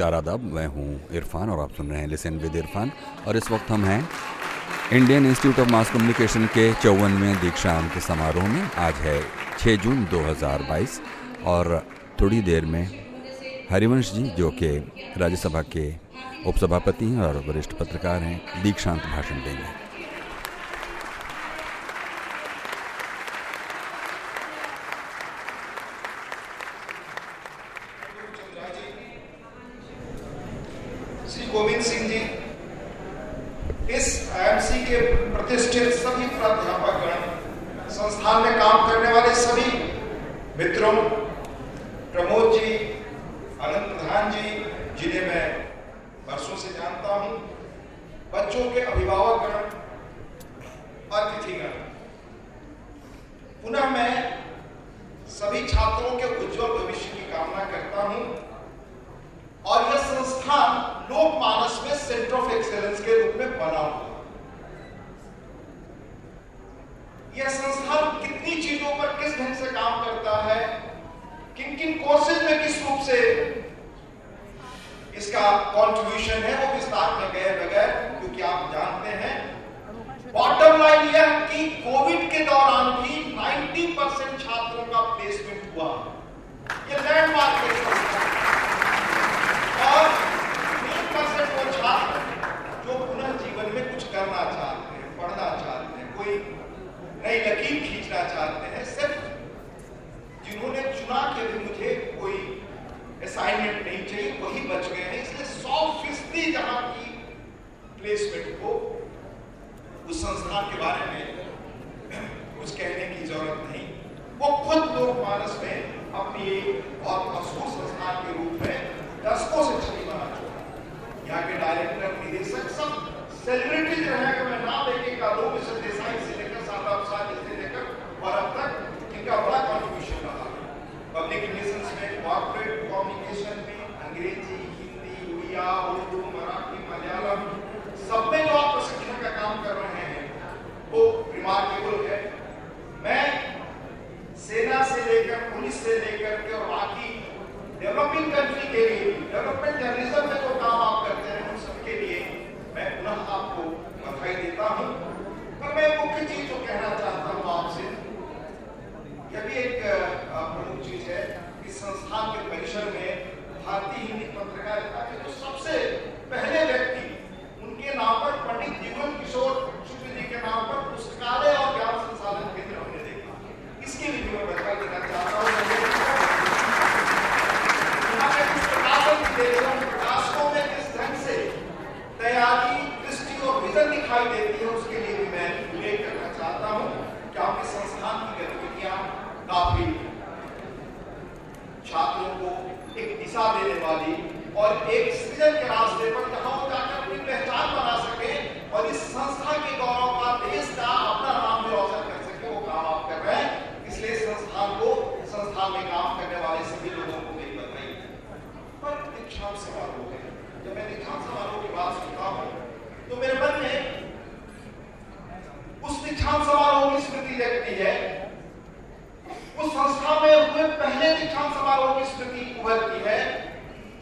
नमस्कार आदाब, मैं हूँ इरफान और आप सुन रहे हैं लिसन विद इरफान। और इस वक्त हम हैं Indian Institute of Mass Communication के चौवनवें दीक्षांत समारोह में। आज है 6 जून 2022 और थोड़ी देर में हरिवंश जी, जो कि राज्यसभा के उपसभापति हैं और वरिष्ठ पत्रकार हैं, दीक्षांत भाषण देंगे श्री गोविंद सिंह जी इस आईएमसी के प्रतिष्ठित सभी प्राध्यापक गण संस्थान में काम करने वाले सभी मित्रों प्रमोद जी अनंत प्रधान जी, जिन्हें मैं वर्षों से जानता हूँ, बच्चों के अभिभावक गण अतिथिगण। पुनः मैं सभी छात्रों के उज्जवल भविष्य की कामना करता हूँ और यह संस्थान लोकमानस में सेंटर ऑफ़ एक्सेलेंस के रूप में बना हुआ यह संस्थान कितनी चीज़ों पर किस ढंग से काम करता है किन किन कोर्सेज में किस रूप से इसका कंट्रीब्यूशन है, वो विस्तार में गए बगैर, क्योंकि आप जानते हैं। बॉटम लाइन यह कि कोविड के दौरान भी 90 परसेंट छात्रों का प्लेसमेंट हुआ। यह लैंडमार्क और एक परसेंट वो छात्र जो पुनः जीवन में कुछ करना चाहते हैं, पढ़ना चाहते हैं, कोई नई लकीर खींचना चाहते हैं सिर्फ़ जिन्होंने चुना कि अभी मुझे कोई असाइनमेंट नहीं चाहिए वही बच गए हैं, इसलिए सौ फ़ीसदी जहाँ की प्लेसमेंट को उस संस्थान के बारे में कुछ कहने की ज़रूरत नहीं। वो खुद लोग मानस में अपनी एक बहुत मशहूर संस्थान के रूप में दशकों से छवि बना चुका यहाँ के डायरेक्टर निदेशक सब सेलिब्रिटीज रहे अगर मैं नाम लेके का दो देसाई से लेकर सादाब साहब से लेकर और अब तक, इनका बड़ा रहा पब्लिक रिलेशंस में कॉर्पोरेट कम्युनिकेशन में, अंग्रेज़ी, हिंदी, उड़िया, उर्दू, मराठी, मलयालम, सब में जो आप प्रशिक्षण का काम कर रहे हैं, वो रिमार्केबल है। मैं सेना से लेकर, पुलिस से लेकर के और बाकी डेवलपिंग कंट्री के लिए डेवलपमेंट जर्नलिज्म में जो काम आप करते हैं उन सबके लिए मैं पुनः आपको बधाई देता हूँ पर मैं मुख्य चीज़ जो कहना चाहता हूँ आपसे यह भी एक प्रमुख चीज़ है कि संस्थान के परिसर में भारतीय हिंदी पत्रकारिता के जो सबसे पहले व्यक्ति उनके नाम पर पंडित जीवन किशोर शुक्ल जी के नाम पर पुस्तकालय और ज्ञान संसाधन केंद्र हमने देखा इसके लिए मैं बधाई देना चाहता हूँ प्रकाशकों में किस ढंग से तैयारी दृष्टि और विजन दिखाई देती है उसके लिए भी मैं उल्लेख करना चाहता हूँ कि आपके संस्थान की गतिविधियाँ काफ़ी छात्रों को एक दिशा देने वाली और एक सृजन के रास्ते पर जहाँ वो जाकर अपनी पहचान बना सके और इस संस्था के गौरव का देश का अपना नाम भी रोशन कर सके वो काम आप कर रहे हैं इसलिए संस्थान को संस्थान में काम करने वाले सभी लोगों को मेरी बधाई पर दीक्षांत समारोह है जब मैं दीक्षांत समारोह की बात सुनता हूँ तो मेरे मन में उस दीक्षांत समारोह की स्मृति है उस संस्था में हुए पहले दीक्षांत समारोह की स्मृति उभरती है,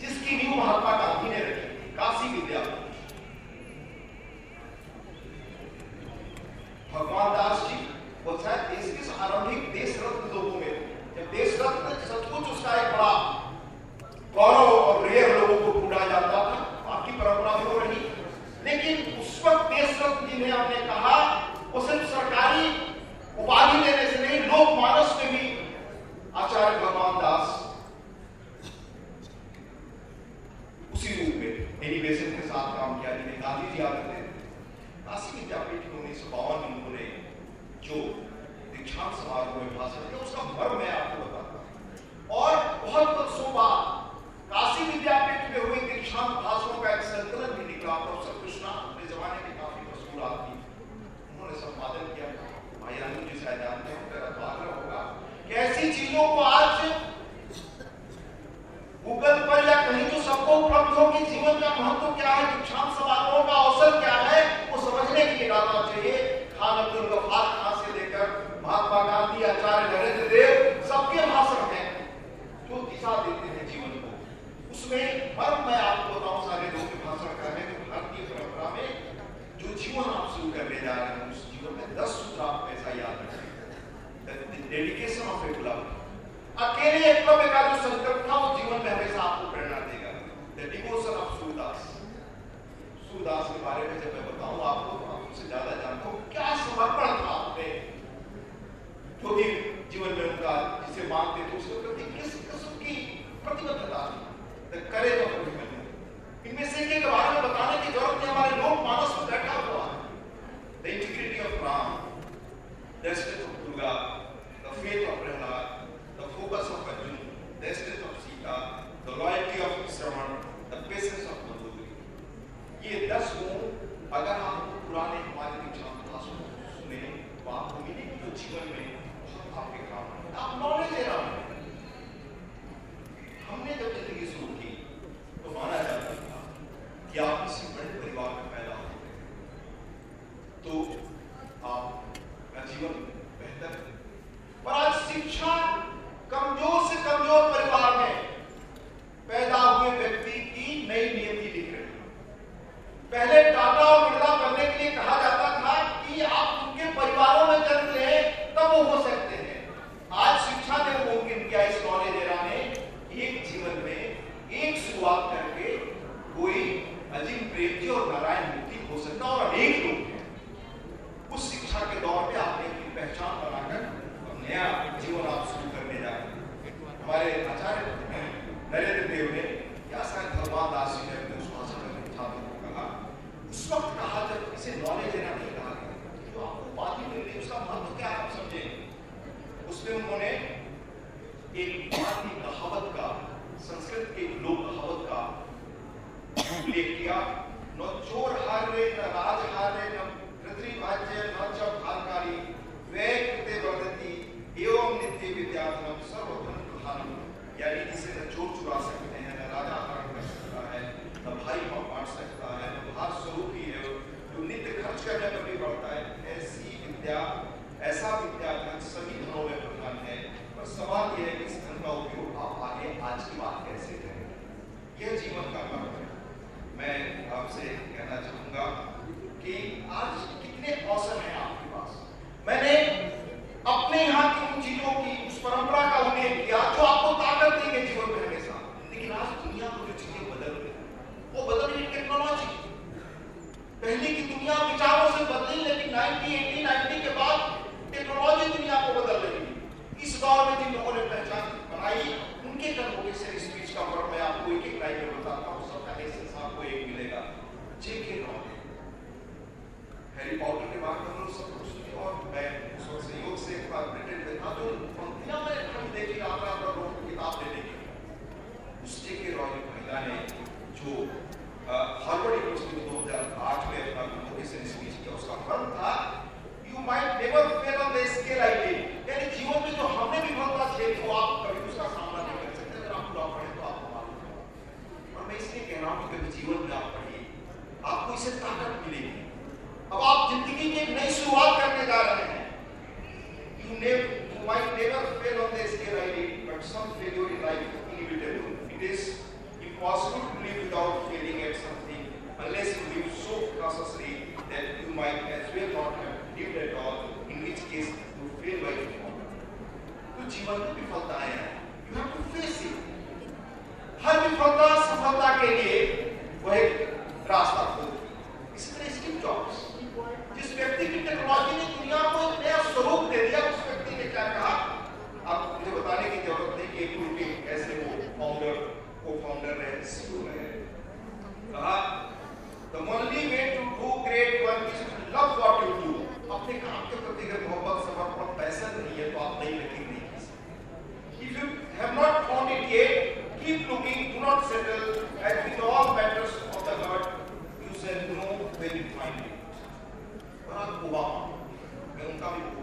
जिसकी नींव महात्मा गांधी ने रखी थी काशी विद्यापीठ भगवान दास जी, वो शायद देश के आरंभिक देश रत्न लोगों में, जब देश रत्न सचमुच उसका एक बड़ा गौरव और रेयर लोगों को ढूंढा जाता था आपकी परंपरा हो रही। लेकिन उस वक्त देश रत्न जी ने आपने कहा, वो सिर्फ़ सरकारी उपाधि देने से नहीं लोक मानस में भी आचार्य भगवान दास उसी रूप में एनिवेशन के साथ काम किया, जिन्हें गांधी जी आते थे काशी विद्यापीठ में उन्नीस सौ बावन में उन्होंने जो दीक्षांत समारोह में भाषण दिया eres de आपका उसका एसेंस आपको एक मिलेगा जेके नॉलेज हैरी पॉटर के बाद हम सब कुछ और मैं उस वक्त सहयोग से एक बार ब्रिटेन में था तो पंक्तियाँ मैं हम देखी आप किताब लेने की उस जेके रॉयल महिला ने जो हार्वर्ड यूनिवर्सिटी में दो हज़ार आठ में अपना मोदी से स्पीच किया उसका फर्म था you might never fail on the scale I यानी जीवन में जो हमने विफलता झेली वो आप कभी मैं इसलिए कह रहा हूँ कि कभी जीवन में आप पढ़िए आपको इससे ताकत मिलेगी अब आप ज़िंदगी की एक नई शुरुआत करने जा रहे हैं you never you might never fail on the scale I did, but some failure in life is inevitable. It is impossible to live without failing at something unless you live so cautiously that you might as well not have lived at all, in which case you fail by default. तो जीवन में विफलताएँ हैं you have to face it हर विफलता सफलता के लिए वो एक रास्ता खोल इसी तरह स्टीव जॉब्स जिस व्यक्ति की टेक्नोलॉजी ने दुनिया को एक नया स्वरूप दे दिया, उस व्यक्ति ने क्या कहा? आप मुझे बताने की ज़रूरत नहीं कि एपल के वो फाउंडर को फाउंडर रहे सीईओ रहे। कहा the only way to do great work is to love what you do अपने काम के प्रति अगर मोहब्बत समर्पण पैसा नहीं है तो आप नहीं लगे do not settle, as with all matters of the Lord, you shall know when you find it. Barack Obama, मैं उनका भी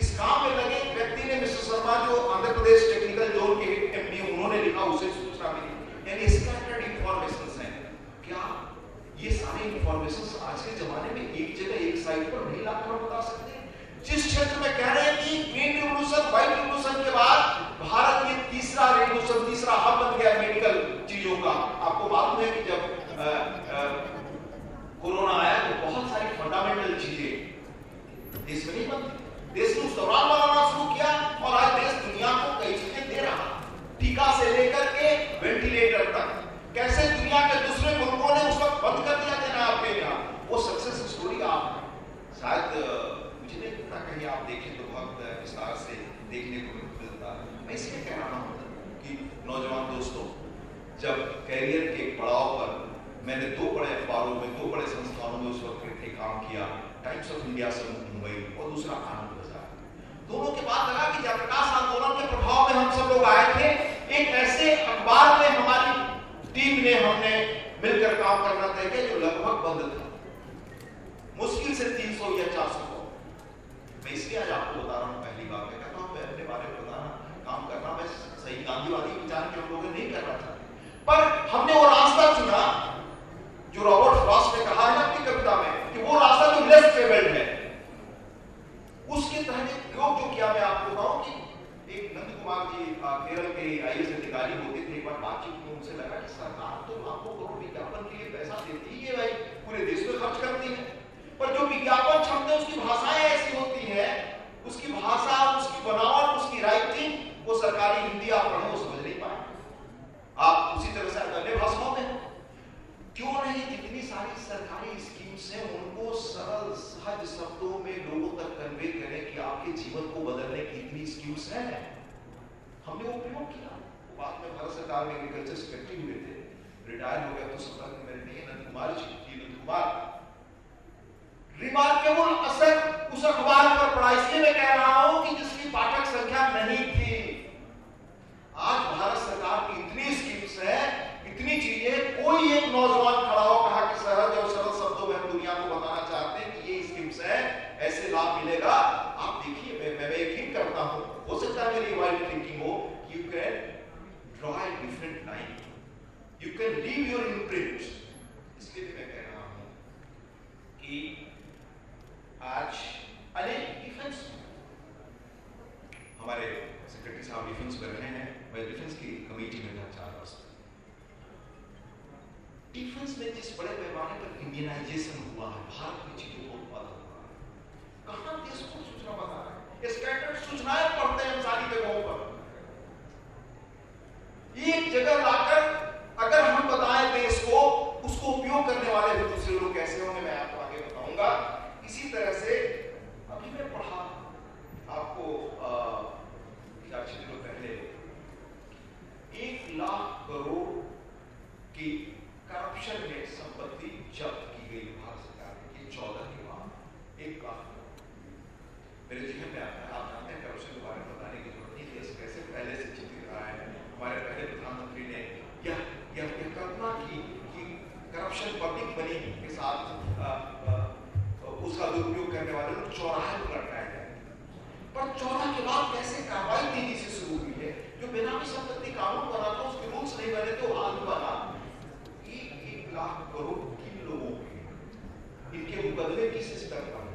इस काम में लगे व्यक्ति ने मिस्टर शर्मा जो आंध्र प्रदेश टेक्निकल जोन के एमडी उन्होंने लिखा, उसे सूचना मिली। यानी स्कैटर्ड इंफॉर्मेशन है। क्या ये सारे इंफॉर्मेशन आज के जमाने में एक जगह, एक साइट पर नहीं लाकर बता सकते? जिस क्षेत्र में कह रहे हैं कि ग्रीन रिवोल्यूशन व्हाइट रिवोल्यूशन के बाद भारत ये तीसरा रिवोल्यूशन तीसरा हब बन गया मेडिकल चीज़ों का। आपको मालूम है कि जब कोरोना आया तो बहुत सारी फंडामेंटल चीज़ें देश में नहीं बनती। देश उस दौरान बनाना शुरू किया और आज देश दुनिया को कई चीज़ें दे रहा टीका से लेकर के वेंटिलेटर तक। कैसे दुनिया के दूसरे मुल्कों ने उस वक्त बंद कर दिया देना आपके यहाँ? वो सक्सेस स्टोरी आप शायद मुझे नहीं पता, कहीं आप देखें तो बहुत विस्तार से देखने को मिलता। मैं इसलिए कह रहा हूँ कि नौजवान दोस्तों, जब कैरियर के पड़ाव पर मैंने दो बड़े अखबारों में, दो बड़े संस्थानों में उस वक्त एक काम किया टाइम्स ऑफ़ इंडिया से मुंबई और दूसरा आनंद बाज़ार दोनों के बाद लगा कि जयप्रकाश आंदोलन के प्रभाव में हम सब लोग आए थे। एक ऐसे अखबार में हमारी टीम ने हमने मिलकर काम करना तय किया जो लगभग बंद था। मुश्किल से 300 या 400 मैं इसलिए आज आपको बता रहा हूँ, पहली बार मैं कहता हूँ अपने बारे में बताना, काम करना, मैं सही गांधीवादी विचार के हम लोग नहीं करना चाहते पर हमने वो रास्ता चुना जो रॉबर्ट फ्रॉस्ट ने कहा है अपनी कविता में, कि वो रास्ता जो लेस ट्रेवल्ड है उसके तहत एक प्रयोग जो किया मैं आपको बताऊँ कि एक नंद कुमार जी केरल के आईएएस अधिकारी होते थे, एक बार बातचीत में उनसे लगा कि सरकार तो लाखों करोड़ विज्ञापन के लिए पैसा देती है भाई, पूरे देश में खर्च करती है। पर जो विज्ञापन छपते उसकी भाषाएँ ऐसी होती है, उसकी भाषा, उसकी बनावट, उसकी राइटिंग वो सरकारी हिंदी आप पढ़े वो समझ नहीं पाए आप उसी तरह से अन्य भाषाओं में क्यों नहीं जितनी सारी सरकारी स्कीम्स हैं उनको सरल सहज शब्दों में लोगों तक कन्वे करें कि आपके जीवन को बदलने की इतनी स्कीम्स हैं हमने वो उपयोग किया बाद में भारत सरकार में एग्रीकल्चर सेक्रेटरी हुए थे। रिटायर हो गया तो संपर्क में मेरे नहीं नंद कुमार जी नंद कुमार रिमार्केबल असर उस अखबार पर पड़ा, इसलिए मैं कह रहा हूँ कि जिसकी पाठक संख्या नहीं थी। आज भारत सरकार की इतनी स्कीम्स है, इतनी चीज़ें, कोई एक नौजवान खड़ा हो, कहा कि सहज और सरल शब्दों में हम दुनिया को बताना चाहते हैं कि ये स्कीम्स है, ऐसे लाभ मिलेगा। आप देखिए, मैं मैं यकीन करता हूँ, हो सकता है मेरी वाइल्ड थिंकिंग हो you can draw a different line you can leave your imprint इसलिए मैं कह रहा हूँ कि आज अनेक डिफेंस हमारे सेक्रेटरी साहब डिफेंस कर रहे हैं। मैं डिफेंस की कमेटी में था चार वर्ष डिफेंस में जिस बड़े पैमाने पर इंडियनाइजेशन हुआ है, भारत में चीज़ों को उत्पादन हुआ है। कहाँ देश को सूचना बता रहा है सूचनाएँ पढ़ते हैं सारी जगहों पर एक जगह लाकर अगर हम बताएँ देश को उसको उपयोग करने वाले दूसरे लोग कैसे होंगे मैं आपको आगे बताऊँगा इसी तरह से अभी मैं पढ़ा आपको चार छह दिनों पहले एक लाख करोड़ की करप्शन में संपत्ति जब्त की गई भारत सरकार की चौदह के बाद एक लाख मेरे जीवन में आता है आप जानते हैं करप्शन के बारे में बताने की ज़रूरत नहीं देश कैसे पहले से चिंतित रहा है हमारे पहले प्रधानमंत्री ने यह यह कल्पना की कि करप्शन पब्लिक मनी के साथ उसका दुरुपयोग करने वाले लोग चौराहे पर लटकाए गए पर चौराहे के बाद कैसे कार्रवाई तेज़ी से शुरू हुई है? जो बेनामी संपत्ति कानून बना था उसके रूल्स नहीं बने तो हाल बना। एक एक लाख करोड़ किन लोगों के? इनके मुकदमे किस स्तर पर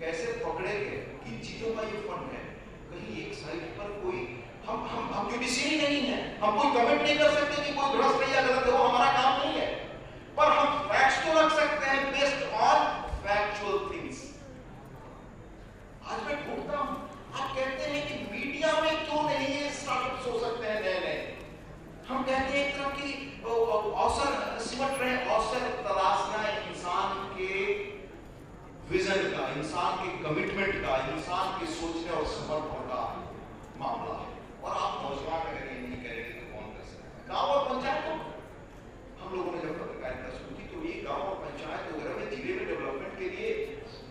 कैसे पकड़े गए? किन चीज़ों का ये फंड है? कहीं एक साइड पर कोई, हम हम हम जुडिशियरी नहीं है। हम कोई कमेंट नहीं कर सकते कि कोई भ्रष्ट या गलत है वो हमारा काम नहीं पर हम फैक्ट्स तो रख सकते हैं बेस्ड ऑन फैक्चुअल थिंग्स आज मैं ढूंढता हूँ, आप कहते हैं कि मीडिया में क्यों नहीं ये स्टार्टअप्स हो सकते हैं नए नए? हम कहते हैं एक तरह की अवसर सिमट रहे अवसर तलाशना इंसान के विजन का, इंसान के कमिटमेंट का, इंसान के सोचने और समर्पण का मामला है और आप नौजवान अगर ये नहीं करेंगे तो कौन कर सकता है गाँव और पंचायतों हम लोगों ने जब पत्रकारिता शुरू की तो ये गाँव और पंचायत वगैरह में ज़िले में डेवलपमेंट के लिए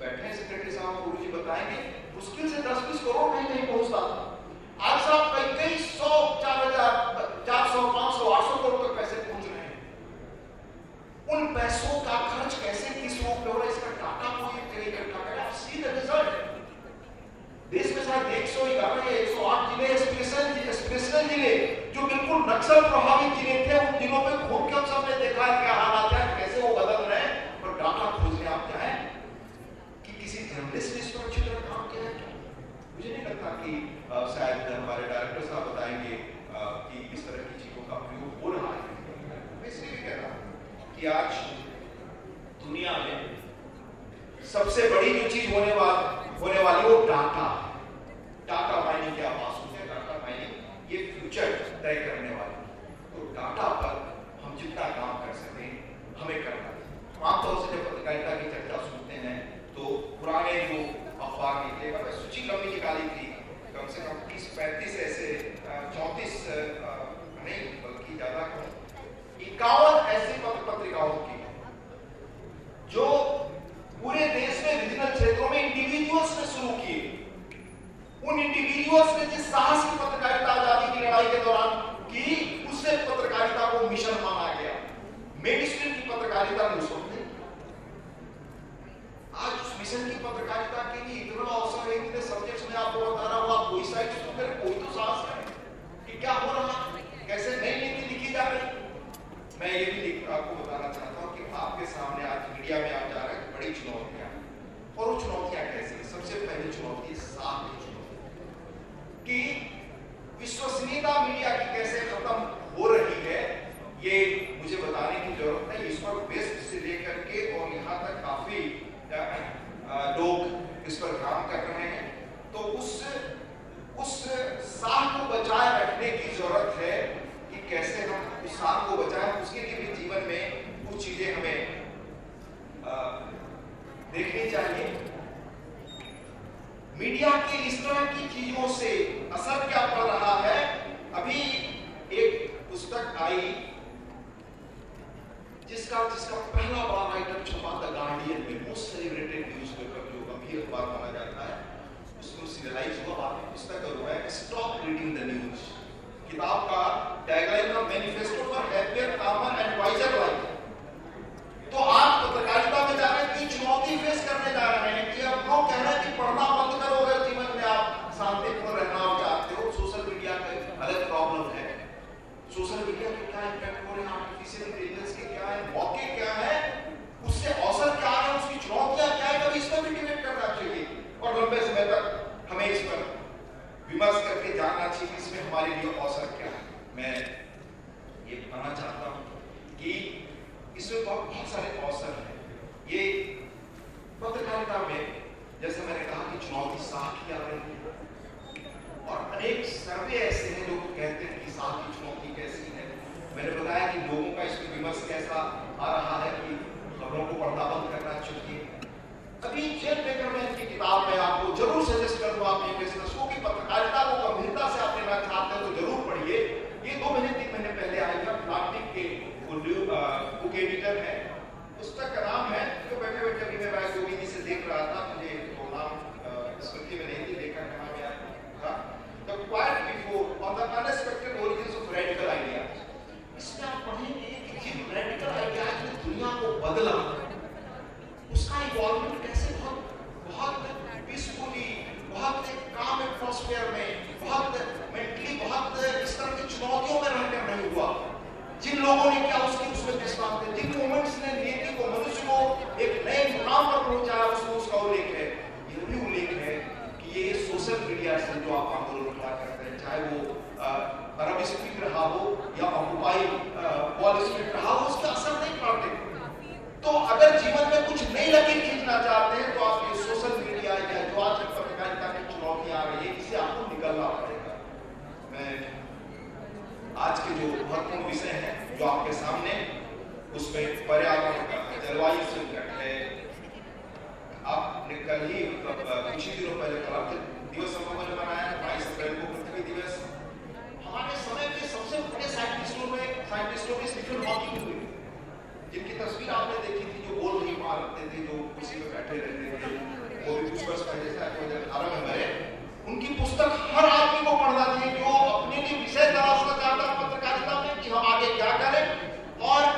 बैठे हैं सेक्रेटरी साहब गुरु जी बताएँगे मुश्किल से दस बीस करोड़ कहीं नहीं पहुँचता था आज साहब कई कई सौ चार हज़ार चार सौ पाँच सौ आठ सौ करोड़ तक पैसे पहुँच रहे हैं उन पैसों का खर्च कैसे किस रूप में हो रहा है इसका डाटा कोई इकट्ठा करें आप सी द रिज़ल्ट देश में शायद एक सौ ग्यारह या एक सौ आठ ज़िले स्पेशल स्पेशल ज़िले जो बिल्कुल नक्सल प्रभावित ज़िले थे उन जिलों में घूम के सबने देखा है क्या हालात है कैसे वो बदल रहे हैं और डाटा खोजने आप चाहें कि किसी जर्नलिस्ट ने इस पर अच्छी तरह काम किया है क्या मुझे नहीं लगता कि आ, शायद हमारे डायरेक्टर साहब बताएँगे आ, कि इस तरह की चीज़ों का प्रयोग हो रहा है मैं इसलिए भी कह रहा हूँ कि आज दुनिया में सबसे बड़ी जो चीज़ होने वाली होने वाली वो डाटा। डाटा माइनिंग क्या सुनते हैं, डाटा माइनिंग ये फ्यूचर तय करने वाली। तो डाटा पर हम जितना काम कर सकें, हमें करना है। आमतौर से जब पत्रकारिता की चर्चा सुनते हैं तो पुराने जो अखबार निकले मैं सूची कमी निकाली थी? कम से कम तीस पैंतीस ऐसे चौंतीस नहीं, बल्कि ज़्यादा कम। इक्यावन ऐसी पत्र पत्रिकाओं की, जो पूरे देश में रीजनल क्षेत्रों में इंडिविजुअल्स ने शुरू किए। उन इंडिविजुअल्स ने जिस साहस की पत्रकारिता आज़ादी की लड़ाई के दौरान की, उससे पत्रकारिता को मिशन माना गया। मेन स्ट्रीम की पत्रकारिता मिशन नहीं आज उस मिशन की पत्रकारिता के लिए इतना अवसर है, इतने सब्जेक्ट्स में आपको बता रहा हूँ, आप कोई साइड शुरू करें, कोई तो साहस करें कि क्या हो रहा, कैसे नई नीति लिखी जा रही। मैं ये भी आपको बताना चाहता हूँ कि आपके सामने आज मीडिया में आप जा चुनौतियाँ और वो चुनौतियाँ कैसे सबसे पहली चुनौती साख की चुनौती कि विश्वसनीयता मीडिया की कैसे खत्म हो रही है ये मुझे बताने की ज़रूरत नहीं। इस पर बेस्ट से लेकर के और यहाँ तक काफ़ी लोग इस पर काम कर रहे हैं। तो उस उस साख को बचाए रखने की ज़रूरत है कि कैसे हम उस साख को बचाए। उसके लिए भी जीवन में कुछ चीज़ें हमें आ, देखनी चाहिए। मीडिया के इस तरह की चीज़ों से असर क्या पड़ रहा है? अभी एक पुस्तक आई, जिसका जिसका पहला बड़ा आइटम छपा था गार्डियन में मोस्ट सेलिब्रेटेड न्यूज़ पेपर जो गंभीर अखबार माना जाता है। उसमें सीरियलाइज हुआ बाकी पुस्तक का हुआ है स्टॉप रीडिंग द न्यूज़ किताब का टैगलाइन का मैनिफेस्टो बंद करना चाहिए। अभी जेल मेकर में की किताब में आपको ज़रूर सजेस्ट कर दूँ आप इन्वेस्टर्स को कि पत्रकारिता को गंभीरता से आप लेना चाहते हैं तो ज़रूर पढ़िए। ये दो महीने, तीन महीने पहले आई था, प्लास्टिक के बुक एडिटर है। पुस्तक का नाम है? जो बैठे बैठे अभी मैं गोविंदी से देख रहा था। मुझे वो नाम स्मृति में नहीं थी, देखा कहाँ गया था the quiet before on the unexpected origins of radical ideas इसमें आप पढ़ेंगे कि जिन रेडिकल आइडियाज़ ने दुनिया को बदला उसका इवॉल्वमेंट कैसे बहुत बहुत पीसफुली बहुत काम एटमॉस्फेयर में बहुत मेंटली बहुत इस तरह की चुनौतियों में रहकर नहीं हुआ जिन लोगों ने क्या उसकी उसमें किस्मत थे जिन मूवमेंट्स ने नीति को मनुष्य को एक नए मुकाम पर पहुँचाया उसमें उसका उल्लेख है यह भी उल्लेख है कि ये सोशल मीडिया से जो आप आंदोलन उठा करते हैं चाहे वो अरब स्प्रिंग रहा हो या ऑक्युपाई वॉल स्ट्रीट रहा हो उसका असर नहीं पड़ते तो अगर जीवन में कुछ नई लकीर खींचना चाहते हैं तो आप ये सोशल मीडिया या जो आज पत्रकारिता की चुनौती आ रही है इससे आपको निकलना पड़ेगा मैं आज के जो महत्वपूर्ण विषय हैं जो आपके सामने उसमें पर्यावरण का जलवायु संकट है। आपने कल ही मतलब कुछ ही दिनों पहले कल दिवस बनाया बाईस अप्रैल को पृथ्वी दिवस। हमारे समय के सबसे बड़े साइंटिस्टों में, साइंटिस्टों स्टीफन हॉकिंग जिनकी तस्वीर आपने देखी थी, जो गोल नहीं मारते थे, जो कुर्सी पे बैठे रहते थे, वो भी कुछ वर्ष पहले से दो हज़ार अठारह में मरे उनकी पुस्तक हर आदमी को पढ़ना चाहिए जो अपने लिए विषय तलाशना चाहता पत्रकारिता में, कि हम आगे क्या करें। और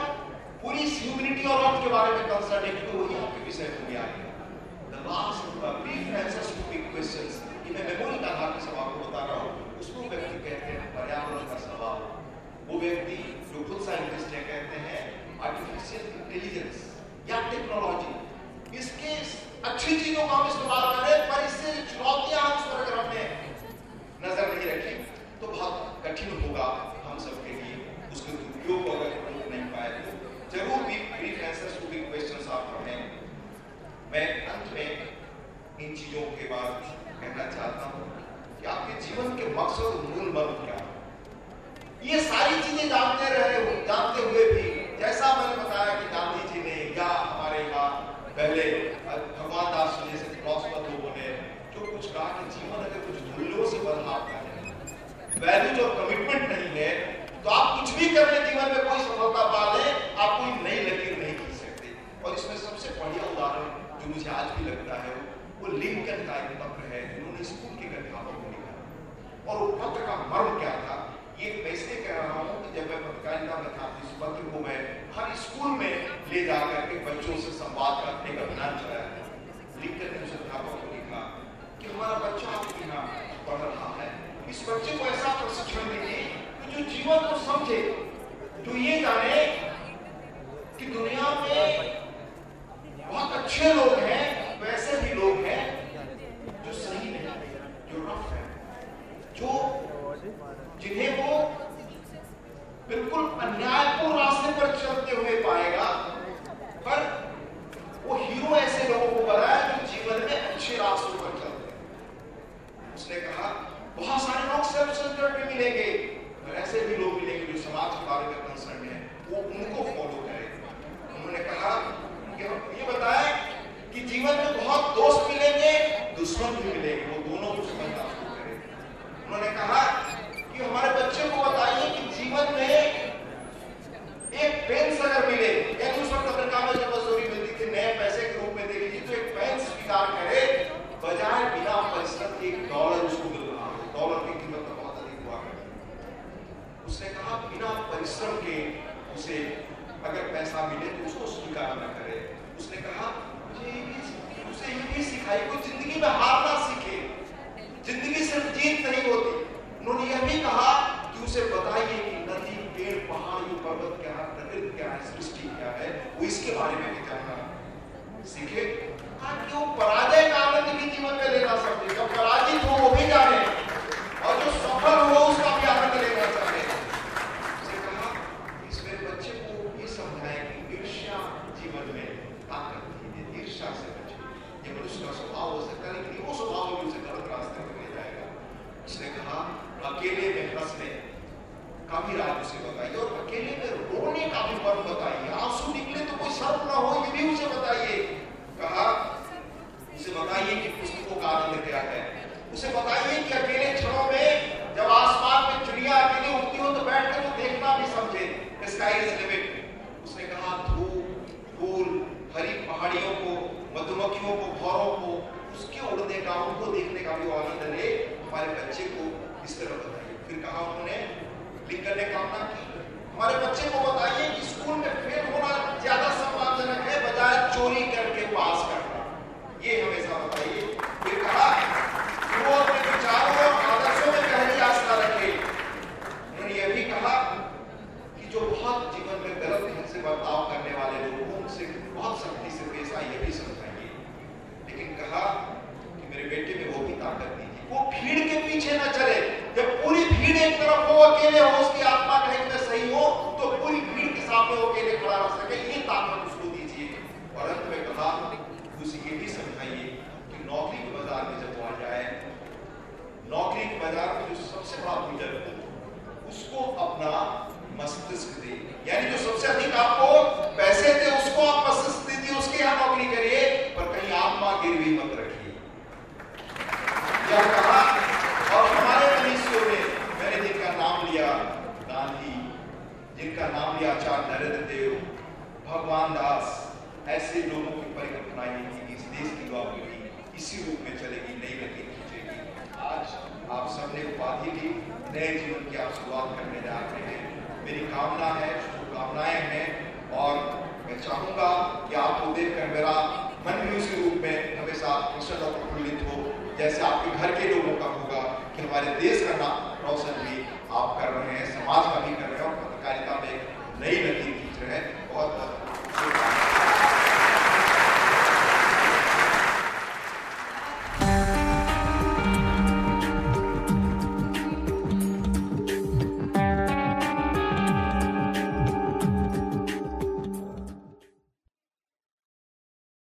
पूरी ह्यूमिनिटी और अर्थ के बारे में कंसर्न है क्योंकि वही आपके विषय में गया है the last brief answers to big questions ये मैं मेमोरी का धार्मिक सभा को बता रहा हूँ उसको व्यक्ति कहते हैं पर्यावरण का सवाल वो व्यक्ति जो खुद साइंटिस्ट है कहते हैं आर्टिफिशियल इंटेलिजेंस या टेक्नोलॉजी इसके अच्छी चीज़ों का हम इस्तेमाल करें पर इससे चुनौतियाँ उस पर अगर हमने नज़र नहीं रखी तो बहुत कठिन होगा हम सबके लिए उसके दुरुपयोग को अगर रोक नहीं पाए तो ज़रूर भी brief answers to big questions आप पढ़ें मैं अंत में इन चीज़ों के बाद कहना चाहता हूँ कि आपके जीवन के मकसद मूल मर्म क्या है ये सारी चीज़ें जानते रहे जानते हुए भी जैसा मैंने बताया कि गांधी जी ने या हमारे यहाँ पहले भगवान दास जी जैसे फिलोसफर लोगों ने जो कुछ कहा कि जीवन अगर कुछ मूल्यों से बदलाव है वैल्यूज़ और कमिटमेंट नहीं है तो आप कुछ भी कर ले जीवन में कोई सफलता पा ले आप कोई नई लकीर नहीं खींच सकते और इसमें सबसे बढ़िया उदाहरण जो मुझे आज भी लगता है वो लिंकन का एक पत्र है उन्होंने स्कूल के अध्यापक को लिखा और वो पत्र का मर्म क्या था ये मैं इसलिए कह रहा हूँ कि जब मैं पत्रकारिता में था इस पत्र को मैं हर स्कूल में ले जाकर के बच्चों से संवाद रखने का अभियान चलाया लिखकर ने उस अध्यापक को लिखा कि हमारा बच्चा आपके यहाँ पढ़ रहा है। इस बच्चे को ऐसा प्रशिक्षण दीजिए कि जो जीवन को समझे, जो ये जाने कि दुनिया में बहुत अच्छे लोग हैं, वैसे भी लोग हैं, जो सही नहीं जो रफ है, जो जिन्हें वो बिल्कुल अन्यायपूर्ण रास्ते पर चलते हुए पाएगा पर वो हीरो ऐसे लोगों को बनाया जो जीवन में अच्छे रास्तों पर चलते उसने कहा, बहुत सारे लोग सेल्फ सेंटर्ड भी मिलेंगे, पर ऐसे भी लोग मिलेंगे जो समाज के बारे में कंसर्न है। वो उनको फॉलो